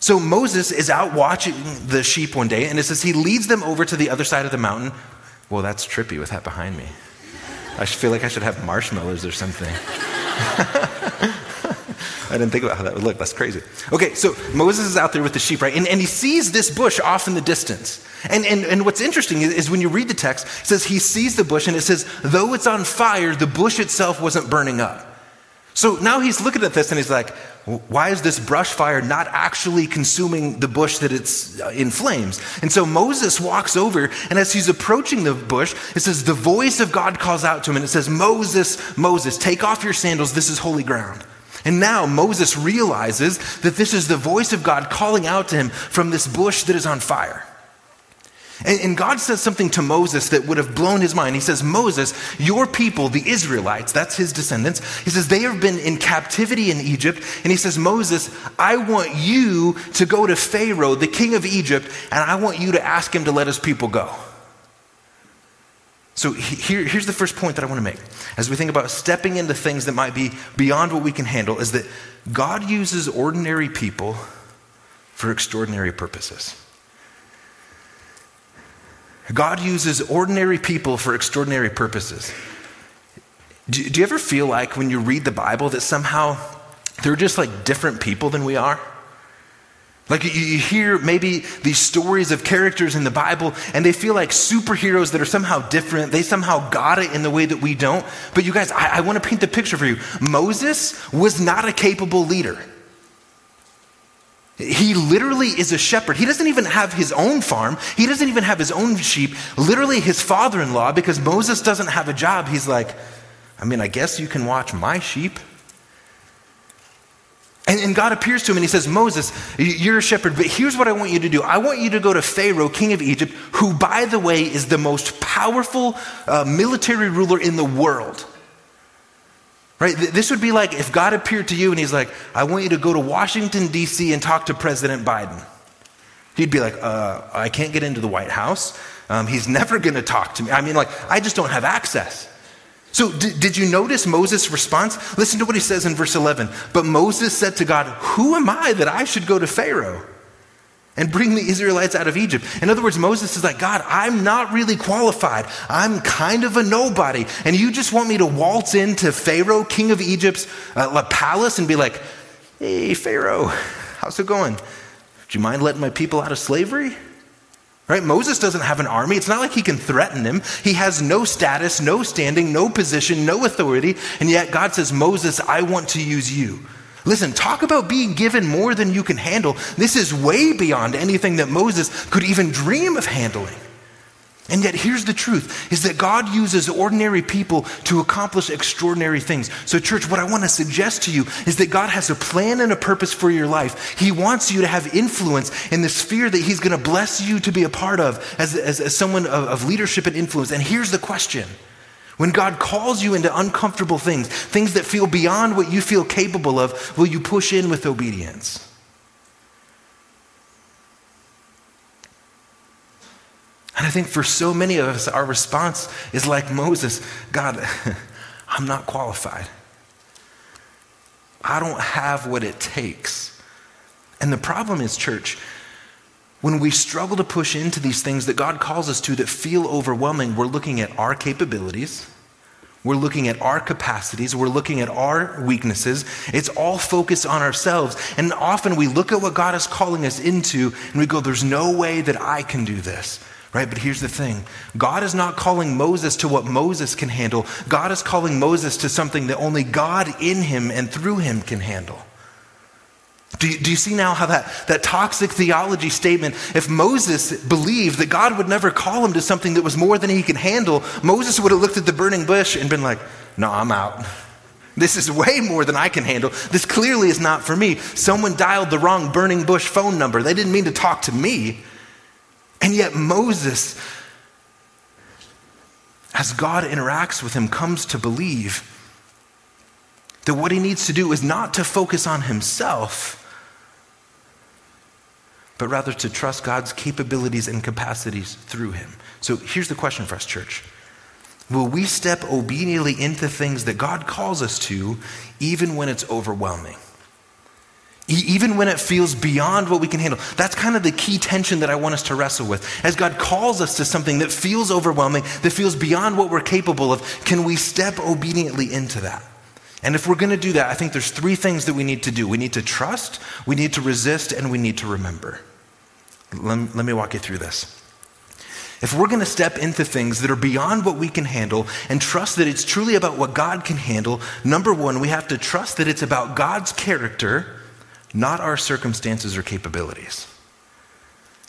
So Moses is out watching the sheep one day, and it says he leads them over to the other side of the mountain. Well, that's trippy with that behind me. I feel like I should have marshmallows or something. I didn't think about how that would look. That's crazy. Okay, so Moses is out there with the sheep, right? And, and he sees this bush off in the distance. And, and, and what's interesting is, is when you read the text, it says he sees the bush and it says, though it's on fire, the bush itself wasn't burning up. So now he's looking at this and he's like, why is this brush fire not actually consuming the bush that it's uh, in flames? And so Moses walks over, and as he's approaching the bush, it says, The voice of God calls out to him, and it says, Moses, Moses, take off your sandals, this is holy ground. And now Moses realizes that this is the voice of God calling out to him from this bush that is on fire. And, and, God says something to Moses that would have blown his mind. He says, Moses, your people, the Israelites, that's his descendants, he says, they have been in captivity in Egypt. And he says, Moses, I want you to go to Pharaoh, the king of Egypt, and I want you to ask him to let his people go. So here, here's the first point that I want to make as we think about stepping into things that might be beyond what we can handle is that God uses ordinary people for extraordinary purposes. God uses ordinary people for extraordinary purposes. Do, do, you ever feel like when you read the Bible that somehow they're just like different people than we are? Like you, you hear maybe these stories of characters in the Bible and they feel like superheroes that are somehow different. They somehow got it in the way that we don't. But you guys, I, I want to paint the picture for you. Moses was not a capable leader. He literally is a shepherd. He doesn't even have his own farm. He doesn't even have his own sheep. Literally, his father in law, because Moses doesn't have a job, he's like, I mean, I guess you can watch my sheep. And, and, God appears to him and he says, Moses, you're a shepherd, but here's what I want you to do. I want you to go to Pharaoh, king of Egypt, who, by the way, is the most powerful uh, military ruler in the world. Right? This would be like if God appeared to you and he's like, I want you to go to Washington, D.C. and talk to President Biden. He'd be like, uh, I can't get into the White House. Um, he's never going to talk to me. I mean, like, I just don't have access. So, d- did you notice Moses' response? Listen to what he says in verse 11. But Moses said to God, Who am I that I should go to Pharaoh? And bring the Israelites out of Egypt. In other words, Moses is like, God, I'm not really qualified. I'm kind of a nobody. And you just want me to waltz into Pharaoh, king of Egypt's uh, palace, and be like, hey, Pharaoh, how's it going? Do you mind letting my people out of slavery? Right? Moses doesn't have an army. It's not like he can threaten him. He has no status, no standing, no position, no authority. And yet God says, Moses, I want to use you. Listen, talk about being given more than you can handle. This is way beyond anything that Moses could even dream of handling. And yet, here's the truth is that God uses ordinary people to accomplish extraordinary things. So, church, what I want to suggest to you is that God has a plan and a purpose for your life. He wants you to have influence in the sphere that He's going to bless you to be a part of as, as, as someone of, of leadership and influence. And here's the question when God calls you into uncomfortable things, things that feel beyond what you feel capable of, will you push in with obedience? And I think for so many of us, our response is like Moses God, I'm not qualified. I don't have what it takes. And the problem is, church, when we struggle to push into these things that God calls us to that feel overwhelming, we're looking at our capabilities, we're looking at our capacities, we're looking at our weaknesses. It's all focused on ourselves. And often we look at what God is calling us into and we go, There's no way that I can do this. Right? But here's the thing God is not calling Moses to what Moses can handle. God is calling Moses to something that only God in him and through him can handle. Do you, do you, see now how that, that toxic theology statement, if Moses believed that God would never call him to something that was more than he could handle, Moses would have looked at the burning bush and been like, no, I'm out. This is way more than I can handle. This clearly is not for me. Someone dialed the wrong burning bush phone number. They didn't mean to talk to me. And yet, Moses, as God interacts with him, comes to believe that what he needs to do is not to focus on himself but rather to trust God's capabilities and capacities through him. So here's the question for us, church. Will we step obediently into things that God calls us to, even when it's overwhelming? even when it feels beyond what we can handle. That's kind of the key tension that I want us to wrestle with. As God calls us to something that feels overwhelming, that feels beyond what we're capable of, can we step obediently into that? And if we're going to do that, I think there's three things that we need to do we need to trust, we need to resist, and we need to remember. Let, let me walk you through this. If we're going to step into things that are beyond what we can handle and trust that it's truly about what God can handle, number one, we have to trust that it's about God's character, not our circumstances or capabilities.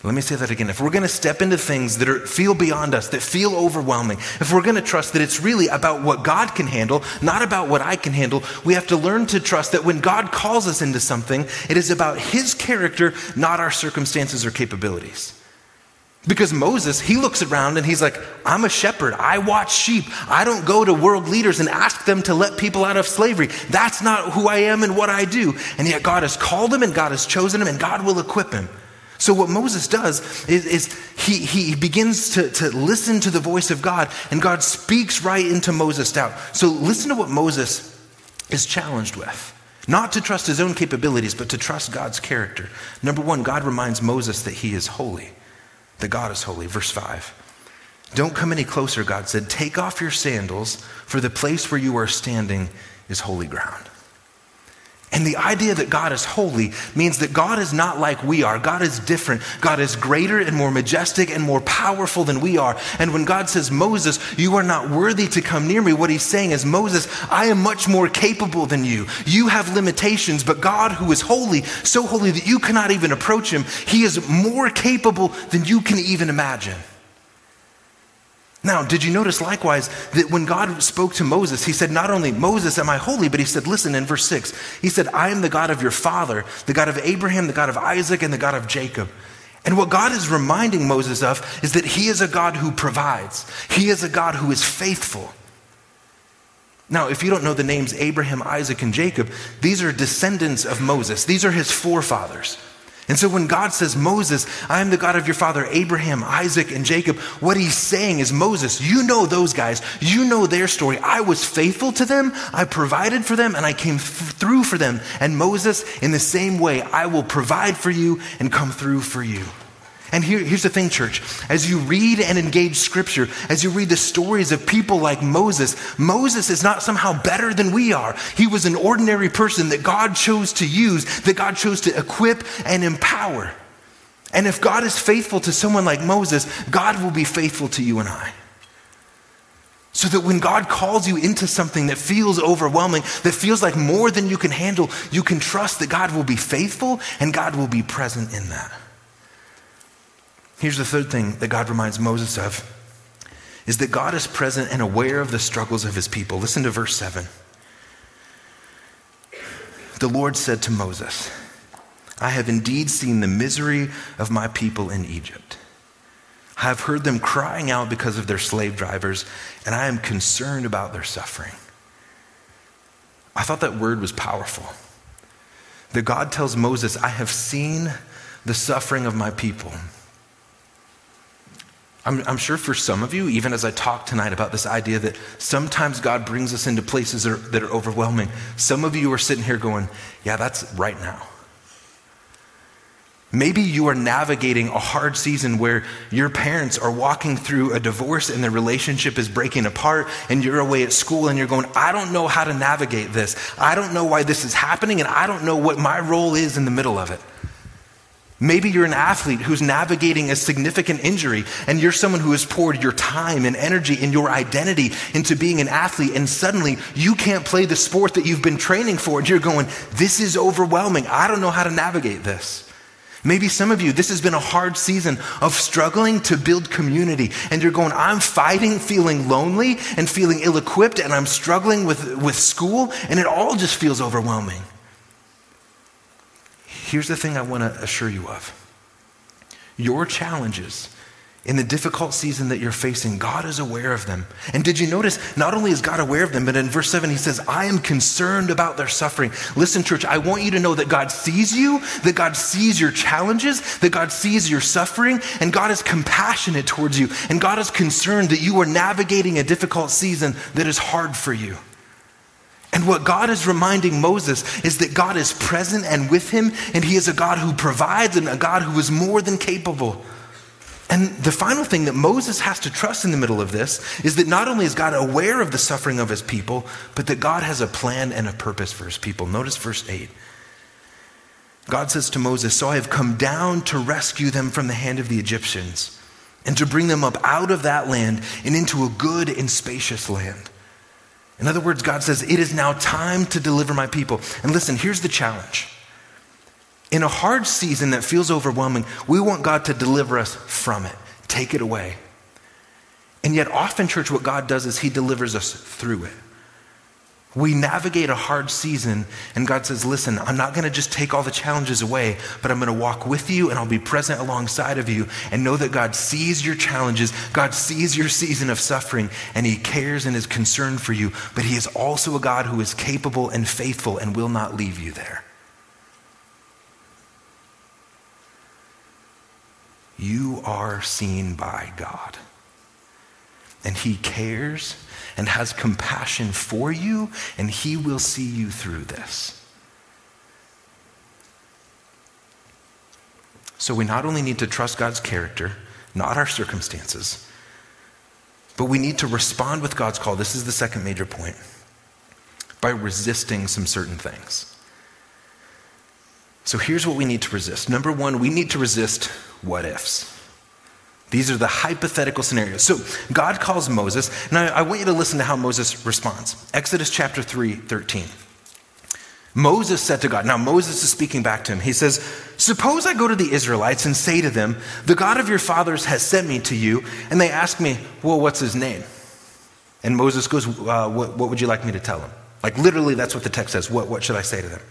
Let me say that again. If we're going to step into things that are, feel beyond us, that feel overwhelming, if we're going to trust that it's really about what God can handle, not about what I can handle, we have to learn to trust that when God calls us into something, it is about His character, not our circumstances or capabilities. Because Moses, he looks around and he's like, I'm a shepherd. I watch sheep. I don't go to world leaders and ask them to let people out of slavery. That's not who I am and what I do. And yet God has called him and God has chosen him and God will equip him. So, what Moses does is, is he, he begins to, to listen to the voice of God, and God speaks right into Moses' doubt. So, listen to what Moses is challenged with. Not to trust his own capabilities, but to trust God's character. Number one, God reminds Moses that he is holy, that God is holy. Verse 5. Don't come any closer, God said. Take off your sandals, for the place where you are standing is holy ground. And the idea that God is holy means that God is not like we are. God is different. God is greater and more majestic and more powerful than we are. And when God says, Moses, you are not worthy to come near me, what he's saying is, Moses, I am much more capable than you. You have limitations, but God, who is holy, so holy that you cannot even approach him, he is more capable than you can even imagine. Now, did you notice likewise that when God spoke to Moses, he said, Not only, Moses, am I holy, but he said, Listen, in verse 6, he said, I am the God of your father, the God of Abraham, the God of Isaac, and the God of Jacob. And what God is reminding Moses of is that he is a God who provides, he is a God who is faithful. Now, if you don't know the names Abraham, Isaac, and Jacob, these are descendants of Moses, these are his forefathers. And so when God says, Moses, I am the God of your father Abraham, Isaac, and Jacob, what he's saying is, Moses, you know those guys. You know their story. I was faithful to them. I provided for them and I came through for them. And Moses, in the same way, I will provide for you and come through for you. And here, here's the thing, church. As you read and engage scripture, as you read the stories of people like Moses, Moses is not somehow better than we are. He was an ordinary person that God chose to use, that God chose to equip and empower. And if God is faithful to someone like Moses, God will be faithful to you and I. So that when God calls you into something that feels overwhelming, that feels like more than you can handle, you can trust that God will be faithful and God will be present in that. Here's the third thing that God reminds Moses of is that God is present and aware of the struggles of his people. Listen to verse 7. The Lord said to Moses, I have indeed seen the misery of my people in Egypt. I have heard them crying out because of their slave drivers, and I am concerned about their suffering. I thought that word was powerful. That God tells Moses, I have seen the suffering of my people. I'm, I'm, sure for some of you, even as I talk tonight about this idea that sometimes God brings us into places that are, that are overwhelming, some of you are sitting here going, Yeah, that's right now. Maybe you are navigating a hard season where your parents are walking through a divorce and their relationship is breaking apart, and you're away at school and you're going, I don't know how to navigate this. I don't know why this is happening, and I don't know what my role is in the middle of it. Maybe you're an athlete who's navigating a significant injury, and you're someone who has poured your time and energy and your identity into being an athlete, and suddenly you can't play the sport that you've been training for, and you're going, This is overwhelming. I don't know how to navigate this. Maybe some of you, this has been a hard season of struggling to build community, and you're going, I'm fighting, feeling lonely and feeling ill equipped, and I'm struggling with, with school, and it all just feels overwhelming. Here's the thing I want to assure you of your challenges in the difficult season that you're facing, God is aware of them. And did you notice, not only is God aware of them, but in verse 7, he says, I am concerned about their suffering. Listen, church, I want you to know that God sees you, that God sees your challenges, that God sees your suffering, and God is compassionate towards you. And God is concerned that you are navigating a difficult season that is hard for you. And what God is reminding Moses is that God is present and with him, and he is a God who provides and a God who is more than capable. And the final thing that Moses has to trust in the middle of this is that not only is God aware of the suffering of his people, but that God has a plan and a purpose for his people. Notice verse 8. God says to Moses, So I have come down to rescue them from the hand of the Egyptians and to bring them up out of that land and into a good and spacious land. In other words, God says, It is now time to deliver my people. And listen, here's the challenge. In a hard season that feels overwhelming, we want God to deliver us from it, take it away. And yet, often, church, what God does is He delivers us through it. We navigate a hard season, and God says, Listen, I'm not going to just take all the challenges away, but I'm going to walk with you and I'll be present alongside of you. And know that God sees your challenges, God sees your season of suffering, and He cares and is concerned for you. But He is also a God who is capable and faithful and will not leave you there. You are seen by God, and He cares and has compassion for you, and He will see you through this. So we not only need to trust God's character, not our circumstances, but we need to respond with God's call. This is the second major point by resisting some certain things. So here's what we need to resist. Number one, we need to resist what ifs. These are the hypothetical scenarios. So God calls Moses. Now I want you to listen to how Moses responds. Exodus chapter 3, 13. Moses said to God, now Moses is speaking back to him. He says, Suppose I go to the Israelites and say to them, The God of your fathers has sent me to you, and they ask me, Well, what's his name? And Moses goes, uh, what, what would you like me to tell them? Like literally, that's what the text says. What, what should I say to them?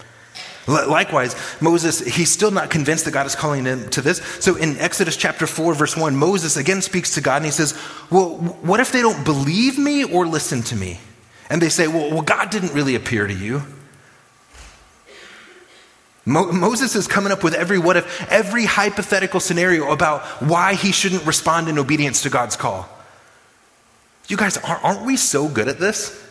Likewise, Moses, he's still not convinced that God is calling him to this. So in Exodus chapter 4, verse 1, Moses again speaks to God and he says, Well, what if they don't believe me or listen to me? And they say, Well, well God didn't really appear to you. Mo- Moses is coming up with every what if, every hypothetical scenario about why he shouldn't respond in obedience to God's call. You guys, aren't we so good at this?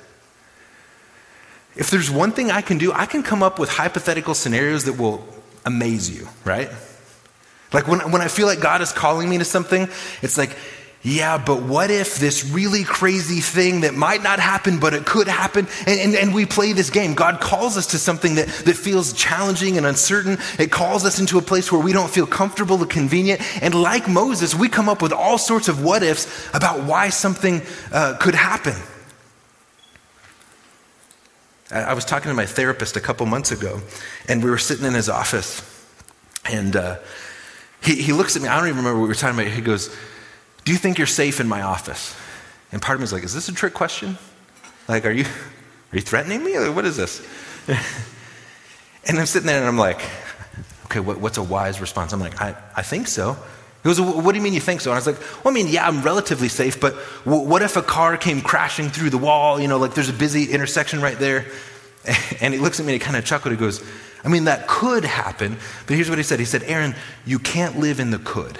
If there's one thing I can do, I can come up with hypothetical scenarios that will amaze you, right? Like when, when I feel like God is calling me to something, it's like, yeah, but what if this really crazy thing that might not happen, but it could happen? And, and, and, we play this game. God calls us to something that, that feels challenging and uncertain. It calls us into a place where we don't feel comfortable or convenient. And like Moses, we come up with all sorts of what ifs about why something uh, could happen. I was talking to my therapist a couple months ago, and we were sitting in his office, and uh, he, he looks at me. I don't even remember what we were talking about. He goes, Do you think you're safe in my office? And part of me is like, Is this a trick question? Like, are you, are you threatening me? Or what is this? and I'm sitting there and I'm like, Okay, what, what's a wise response? I'm like, I, I think so. He goes, What do you mean you think so? And I was like, Well, I mean, yeah, I'm relatively safe, but what if a car came crashing through the wall? You know, like there's a busy intersection right there. And he looks at me and he kind of chuckled. He goes, I mean, that could happen, but here's what he said He said, Aaron, you can't live in the could.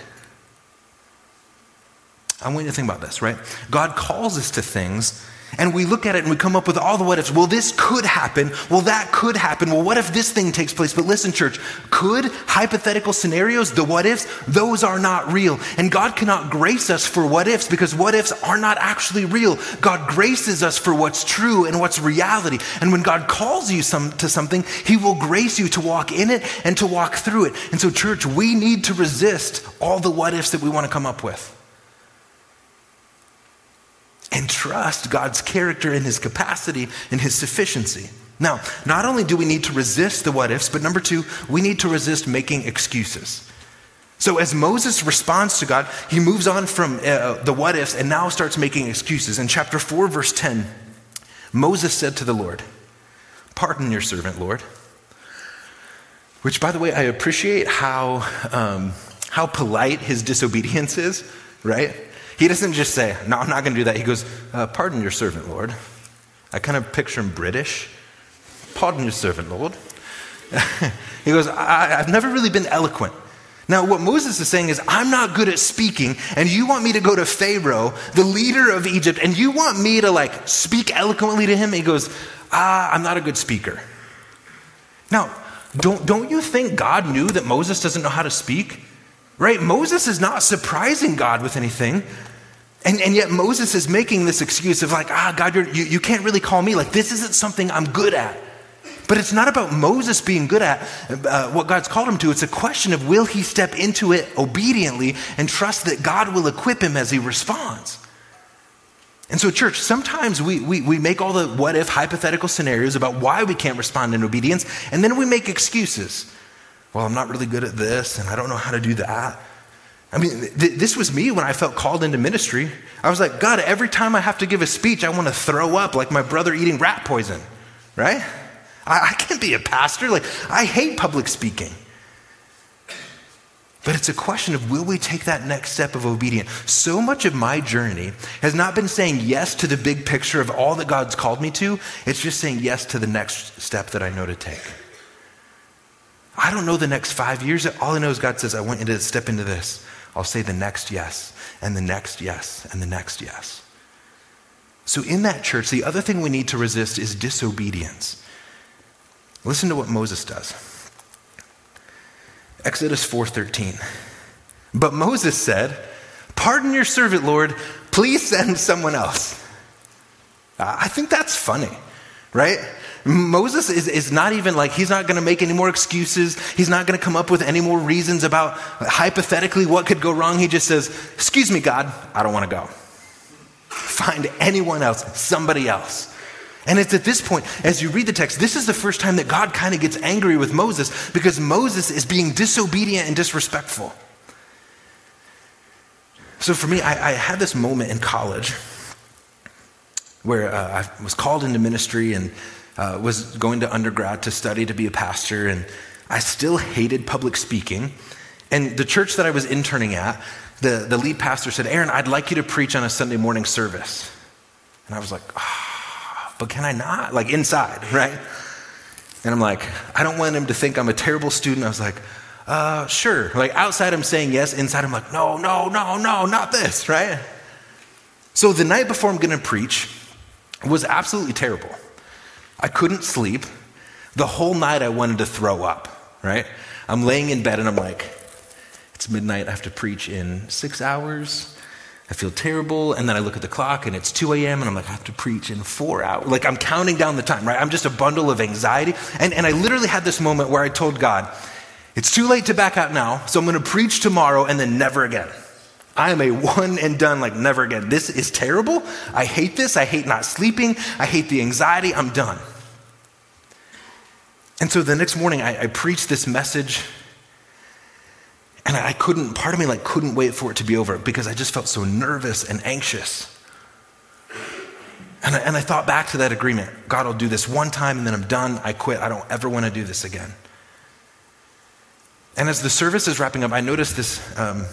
I want you to think about this, right? God calls us to things and we look at it and we come up with all the what ifs. Well, this could happen. Well, that could happen. Well, what if this thing takes place? But listen, church, could hypothetical scenarios, the what ifs, those are not real. And God cannot grace us for what ifs because what ifs are not actually real. God graces us for what's true and what's reality. And when God calls you some, to something, He will grace you to walk in it and to walk through it. And so, church, we need to resist all the what ifs that we want to come up with and trust God's character and his capacity and his sufficiency. Now, not only do we need to resist the what ifs, but number two, we need to resist making excuses. So, as Moses responds to God, he moves on from uh, the what ifs and now starts making excuses. In chapter 4, verse 10, Moses said to the Lord, Pardon your servant, Lord. Which, by the way, I appreciate how, um, how polite his disobedience is, right? He doesn't just say, No, I'm not going to do that. He goes, uh, Pardon your servant, Lord. I kind of picture him British. Pardon your servant, Lord. he goes, I, I've never really been eloquent. Now, what Moses is saying is, I'm not good at speaking, and you want me to go to Pharaoh, the leader of Egypt, and you want me to like speak eloquently to him? He goes, ah, I'm not a good speaker. Now, don't, don't you think God knew that Moses doesn't know how to speak? Right? Moses is not surprising God with anything. And, and yet Moses is making this excuse of like, ah, God, you you, can't really call me. Like, this isn't something I'm good at. But it's not about Moses being good at uh, what God's called him to. It's a question of will he step into it obediently and trust that God will equip him as he responds. And so, church, sometimes we, we, we make all the what if hypothetical scenarios about why we can't respond in obedience, and then we make excuses. Well, I'm not really good at this, and I don't know how to do that. I mean, th- this was me when I felt called into ministry. I was like, God, every time I have to give a speech, I want to throw up like my brother eating rat poison, right? I, I can't be a pastor. Like, I hate public speaking. But it's a question of will we take that next step of obedience? So much of my journey has not been saying yes to the big picture of all that God's called me to, it's just saying yes to the next step that I know to take. I don't know the next five years. All I know is God says, I want you to step into this. I'll say the next yes, and the next yes, and the next yes. So in that church, the other thing we need to resist is disobedience. Listen to what Moses does. Exodus 4:13. But Moses said, "Pardon your servant, Lord. Please send someone else." I think that's funny, right? Moses is, is not even like, he's not going to make any more excuses. He's not going to come up with any more reasons about hypothetically what could go wrong. He just says, Excuse me, God, I don't want to go. Find anyone else, somebody else. And it's at this point, as you read the text, this is the first time that God kind of gets angry with Moses because Moses is being disobedient and disrespectful. So for me, I, I had this moment in college where uh, I was called into ministry and uh, was going to undergrad to study to be a pastor, and I still hated public speaking. And the church that I was interning at, the, the lead pastor said, Aaron, I'd like you to preach on a Sunday morning service. And I was like, oh, but can I not? Like inside, right? And I'm like, I don't want him to think I'm a terrible student. I was like, uh, sure. Like outside, I'm saying yes. Inside, I'm like, no, no, no, no, not this, right? So the night before I'm going to preach was absolutely terrible. I couldn't sleep. The whole night, I wanted to throw up, right? I'm laying in bed and I'm like, it's midnight. I have to preach in six hours. I feel terrible. And then I look at the clock and it's 2 a.m. and I'm like, I have to preach in four hours. Like I'm counting down the time, right? I'm just a bundle of anxiety. And, and I literally had this moment where I told God, it's too late to back out now, so I'm going to preach tomorrow and then never again. I am a one and done, like never again. This is terrible. I hate this. I hate not sleeping. I hate the anxiety. I'm done. And so the next morning, I, I preached this message and I couldn't, part of me like couldn't wait for it to be over because I just felt so nervous and anxious. And I, and I thought back to that agreement God will do this one time and then I'm done. I quit. I don't ever want to do this again. And as the service is wrapping up, I noticed this um,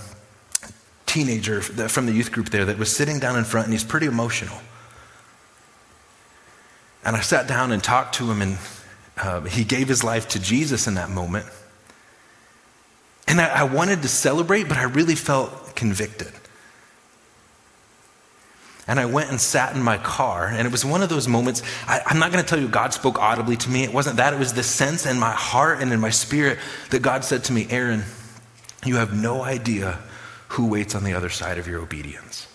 teenager from the youth group there that was sitting down in front and he's pretty emotional. And I sat down and talked to him, and uh, he gave his life to Jesus in that moment. And I, I wanted to celebrate, but I really felt convicted. And I went and sat in my car, and it was one of those moments. I, am not going to tell you God spoke audibly to me. It wasn't that. It was the sense in my heart and in my spirit that God said to me, Aaron, you have no idea who waits on the other side of your obedience.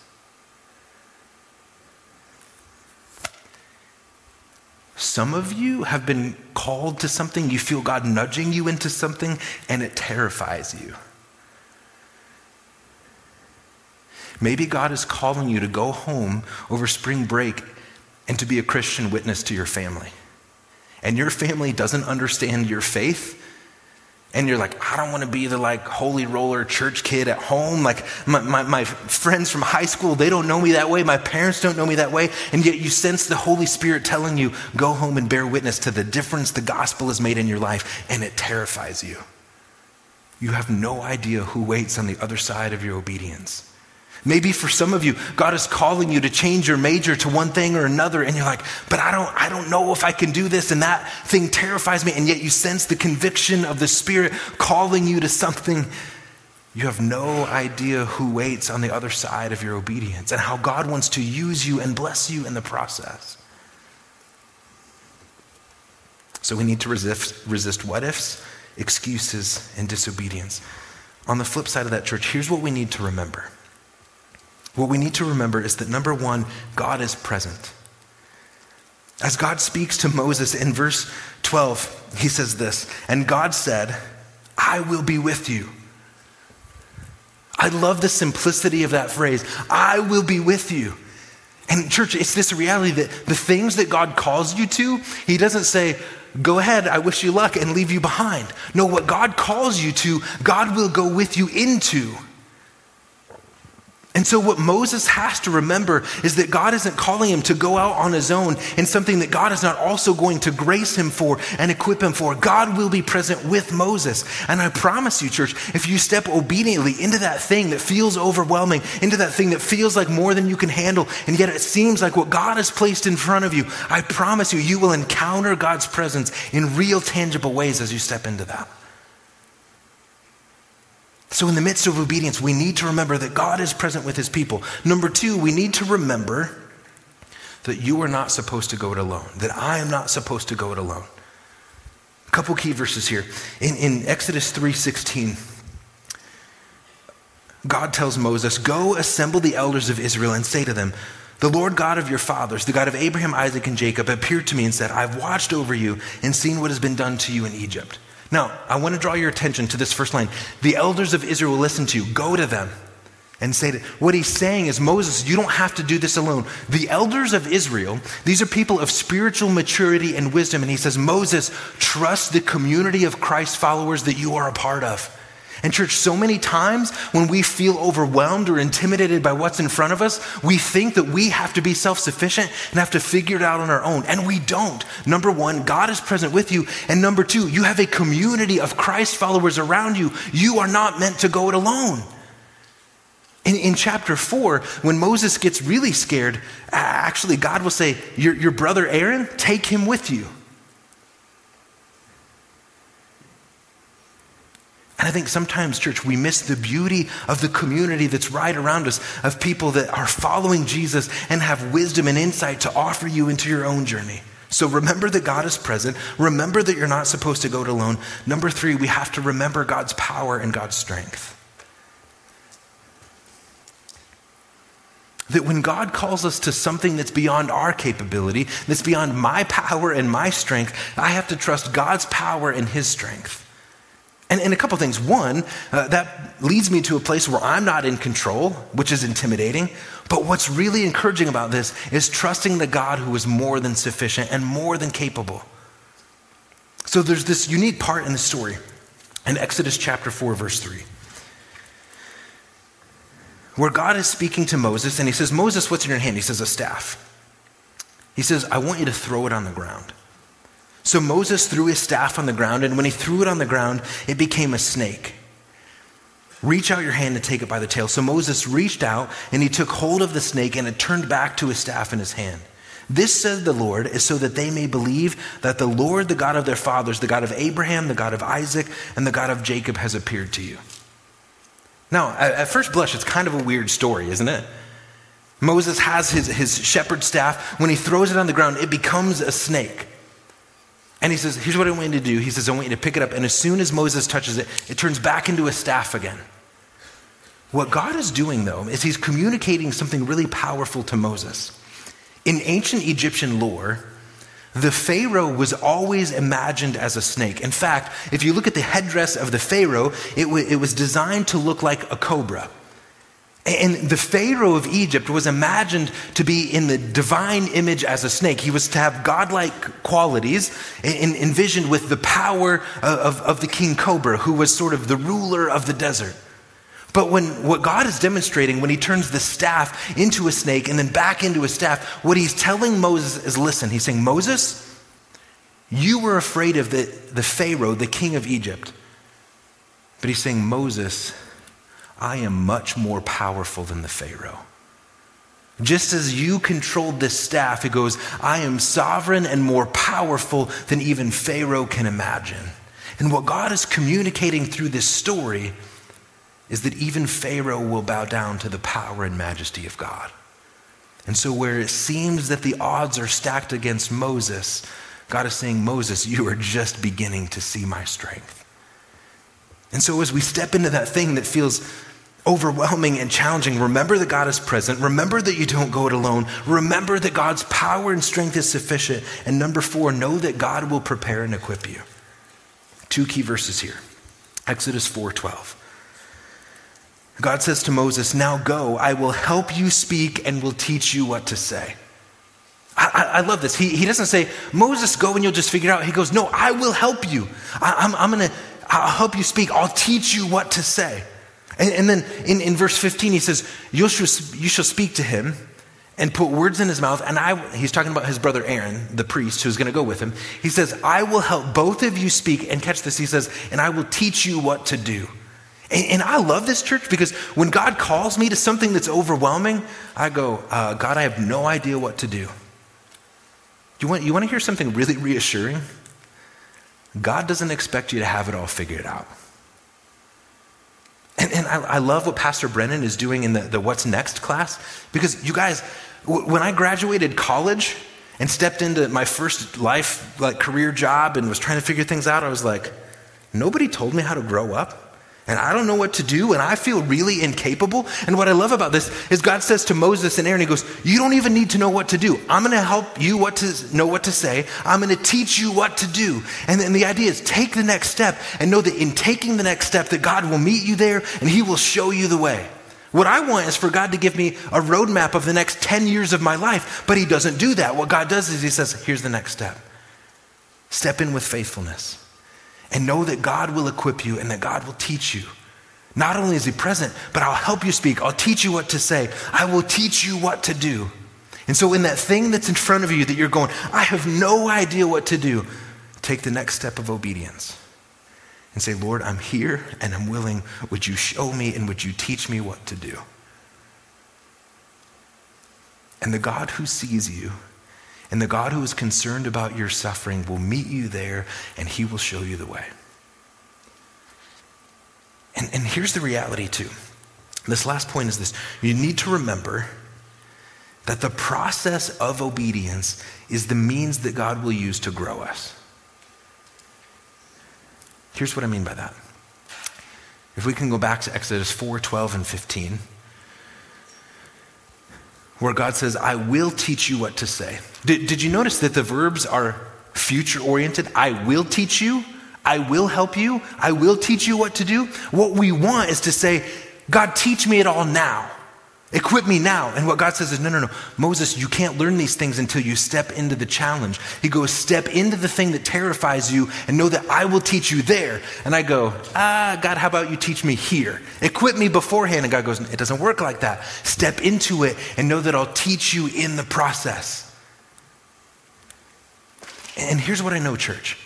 Some of you have been called to something, you feel God nudging you into something, and it terrifies you. Maybe God is calling you to go home over spring break and to be a Christian witness to your family. And your family doesn't understand your faith, and you're like, I don't want to be the like holy roller church kid at home. Like my, my, my, friends from high school, they don't know me that way. My parents don't know me that way. And yet you sense the Holy Spirit telling you, go home and bear witness to the difference the gospel has made in your life. And it terrifies you. You have no idea who waits on the other side of your obedience. Maybe for some of you, God is calling you to change your major to one thing or another, and you're like, but I don't, I don't know if I can do this, and that thing terrifies me, and yet you sense the conviction of the Spirit calling you to something. You have no idea who waits on the other side of your obedience and how God wants to use you and bless you in the process. So we need to resist, resist what ifs, excuses, and disobedience. On the flip side of that, church, here's what we need to remember. What we need to remember is that number one, God is present. As God speaks to Moses in verse 12, he says this And God said, I will be with you. I love the simplicity of that phrase I will be with you. And, church, it's this reality that the things that God calls you to, He doesn't say, Go ahead, I wish you luck, and leave you behind. No, what God calls you to, God will go with you into. And so, what Moses has to remember is that God isn't calling him to go out on his own in something that God is not also going to grace him for and equip him for. God will be present with Moses. And I promise you, church, if you step obediently into that thing that feels overwhelming, into that thing that feels like more than you can handle, and yet it seems like what God has placed in front of you, I promise you, you will encounter God's presence in real, tangible ways as you step into that. So, in the midst of obedience, we need to remember that God is present with his people. Number two, we need to remember that you are not supposed to go it alone, that I am not supposed to go it alone. A couple key verses here. In, in Exodus 3:16, God tells Moses, Go assemble the elders of Israel and say to them, The Lord God of your fathers, the God of Abraham, Isaac, and Jacob, appeared to me and said, I've watched over you and seen what has been done to you in Egypt. Now, I want to draw your attention to this first line. The elders of Israel will listen to you. Go to them and say that what he's saying is Moses, you don't have to do this alone. The elders of Israel, these are people of spiritual maturity and wisdom. And he says, Moses, trust the community of Christ followers that you are a part of. And, church, so many times when we feel overwhelmed or intimidated by what's in front of us, we think that we have to be self sufficient and have to figure it out on our own. And we don't. Number one, God is present with you. And number two, you have a community of Christ followers around you. You are not meant to go it alone. In, in, chapter 4, when Moses gets really scared, actually, God will say, Your, your brother Aaron, take him with you. And I think sometimes, church, we miss the beauty of the community that's right around us, of people that are following Jesus and have wisdom and insight to offer you into your own journey. So remember that God is present. Remember that you're not supposed to go it alone. Number three, we have to remember God's power and God's strength. That when God calls us to something that's beyond our capability, that's beyond my power and my strength, I have to trust God's power and His strength. And, and a couple things. One, uh, that leads me to a place where I'm not in control, which is intimidating. But what's really encouraging about this is trusting the God who is more than sufficient and more than capable. So there's this unique part in the story in Exodus chapter 4, verse 3, where God is speaking to Moses and he says, Moses, what's in your hand? He says, a staff. He says, I want you to throw it on the ground. So Moses threw his staff on the ground, and when he threw it on the ground, it became a snake. Reach out your hand and take it by the tail. So Moses reached out and he took hold of the snake and it turned back to his staff in his hand. This, says the Lord, is so that they may believe that the Lord, the God of their fathers, the God of Abraham, the God of Isaac, and the God of Jacob, has appeared to you. Now, at first blush, it's kind of a weird story, isn't it? Moses has his, his shepherd staff. When he throws it on the ground, it becomes a snake. And he says, Here's what I want you to do. He says, I want you to pick it up. And as soon as Moses touches it, it turns back into a staff again. What God is doing, though, is he's communicating something really powerful to Moses. In ancient Egyptian lore, the Pharaoh was always imagined as a snake. In fact, if you look at the headdress of the Pharaoh, it, w- it was designed to look like a cobra. And the Pharaoh of Egypt was imagined to be in the divine image as a snake. He was to have godlike qualities, envisioned with the power uh, of, of the king Cobra, who was sort of the ruler of the desert. But when what God is demonstrating when he turns the staff into a snake and then back into a staff, what he's telling Moses is listen, he's saying, Moses, you were afraid of the, the Pharaoh, the king of Egypt. But he's saying, Moses, I am much more powerful than the Pharaoh. Just as you controlled this staff, it goes, I am sovereign and more powerful than even Pharaoh can imagine. And what God is communicating through this story is that even Pharaoh will bow down to the power and majesty of God. And so, where it seems that the odds are stacked against Moses, God is saying, Moses, you are just beginning to see my strength. And so as we step into that thing that feels overwhelming and challenging, remember that God is present. Remember that you don't go it alone. Remember that God's power and strength is sufficient. And number four, know that God will prepare and equip you. Two key verses here. Exodus 4:12. God says to Moses, Now go, I will help you speak and will teach you what to say. I, I, love this. He, he doesn't say, Moses, go and you'll just figure it out. He goes, No, I will help you. I, I'm, I'm going to I'll help you speak. I'll teach you what to say. And, and then in, in verse 15, he says, you shall, you shall speak to him and put words in his mouth. And I, he's talking about his brother Aaron, the priest who's going to go with him. He says, I will help both of you speak. And catch this, he says, and I will teach you what to do. And, and I love this church because when God calls me to something that's overwhelming, I go, uh, God, I have no idea what to do. You want, you want to hear something really reassuring? God doesn't expect you to have it all figured out. And, and I, I, love what Pastor Brennan is doing in the, the What's Next class because you guys, w- when I graduated college and stepped into my first life, like career job and was trying to figure things out, I was like, nobody told me how to grow up and I don't know what to do, and I feel really incapable. And what I love about this is God says to Moses and Aaron, He goes, You don't even need to know what to do. I'm going to help you what to know what to say. I'm going to teach you what to do. And then the idea is take the next step and know that in taking the next step, that God will meet you there and He will show you the way. What I want is for God to give me a roadmap of the next 10 years of my life, but He doesn't do that. What God does is He says, Here's the next step. Step in with faithfulness and know that God will equip you and that God will teach you. Not only is He present, but I'll help you speak. I'll teach you what to say. I will teach you what to do. And so, in that thing that's in front of you that you're going, I have no idea what to do, take the next step of obedience and say, Lord, I'm here and I'm willing. Would you show me and would you teach me what to do? And the God who sees you and the God who is concerned about your suffering will meet you there and he will show you the way. And, and here's the reality, too. This last point is this you need to remember that the process of obedience is the means that God will use to grow us. Here's what I mean by that. If we can go back to Exodus 4 12 and 15 where God says, I will teach you what to say. Did, did you notice that the verbs are future oriented? I will teach you. I will help you. I will teach you what to do. What we want is to say, God, teach me it all now. Equip me now. And what God says is, no, no, no. Moses, you can't learn these things until you step into the challenge. He goes, step into the thing that terrifies you and know that I will teach you there. And I go, ah, God, how about you teach me here? Equip me beforehand. And God goes, it doesn't work like that. Step into it and know that I'll teach you in the process. And here's what I know, church.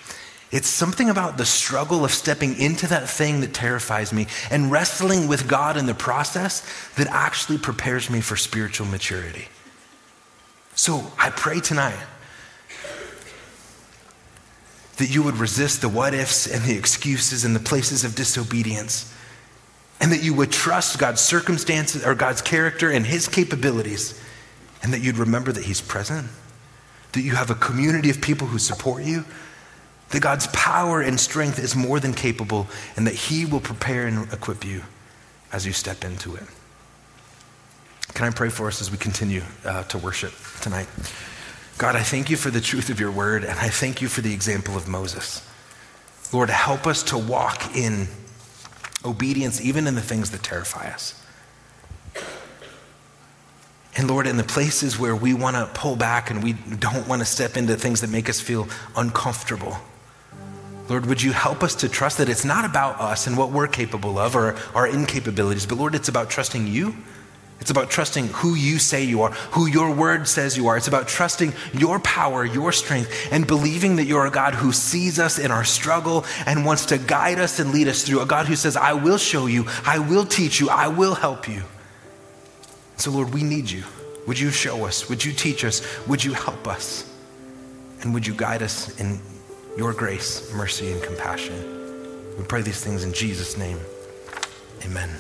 It's something about the struggle of stepping into that thing that terrifies me and wrestling with God in the process that actually prepares me for spiritual maturity. So I pray tonight that you would resist the what ifs and the excuses and the places of disobedience, and that you would trust God's circumstances or God's character and His capabilities, and that you'd remember that He's present, that you have a community of people who support you that God's power and strength is more than capable, and that He will prepare and equip you as you step into it. Can I pray for us as we continue uh, to worship tonight? God, I thank you for the truth of your word, and I thank you for the example of Moses. Lord, help us to walk in obedience, even in the things that terrify us. And Lord, in the places where we want to pull back and we don't want to step into things that make us feel uncomfortable, Lord, would you help us to trust that it's not about us and what we're capable of or our incapabilities, but Lord, it's about trusting you. It's about trusting who you say you are, who your word says you are. It's about trusting your power, your strength, and believing that you're a God who sees us in our struggle and wants to guide us and lead us through. A God who says, I will show you, I will teach you, I will help you. So, Lord, we need you. Would you show us? Would you teach us? Would you help us? And would you guide us in your grace, mercy, and compassion. We pray these things in Jesus' name. Amen.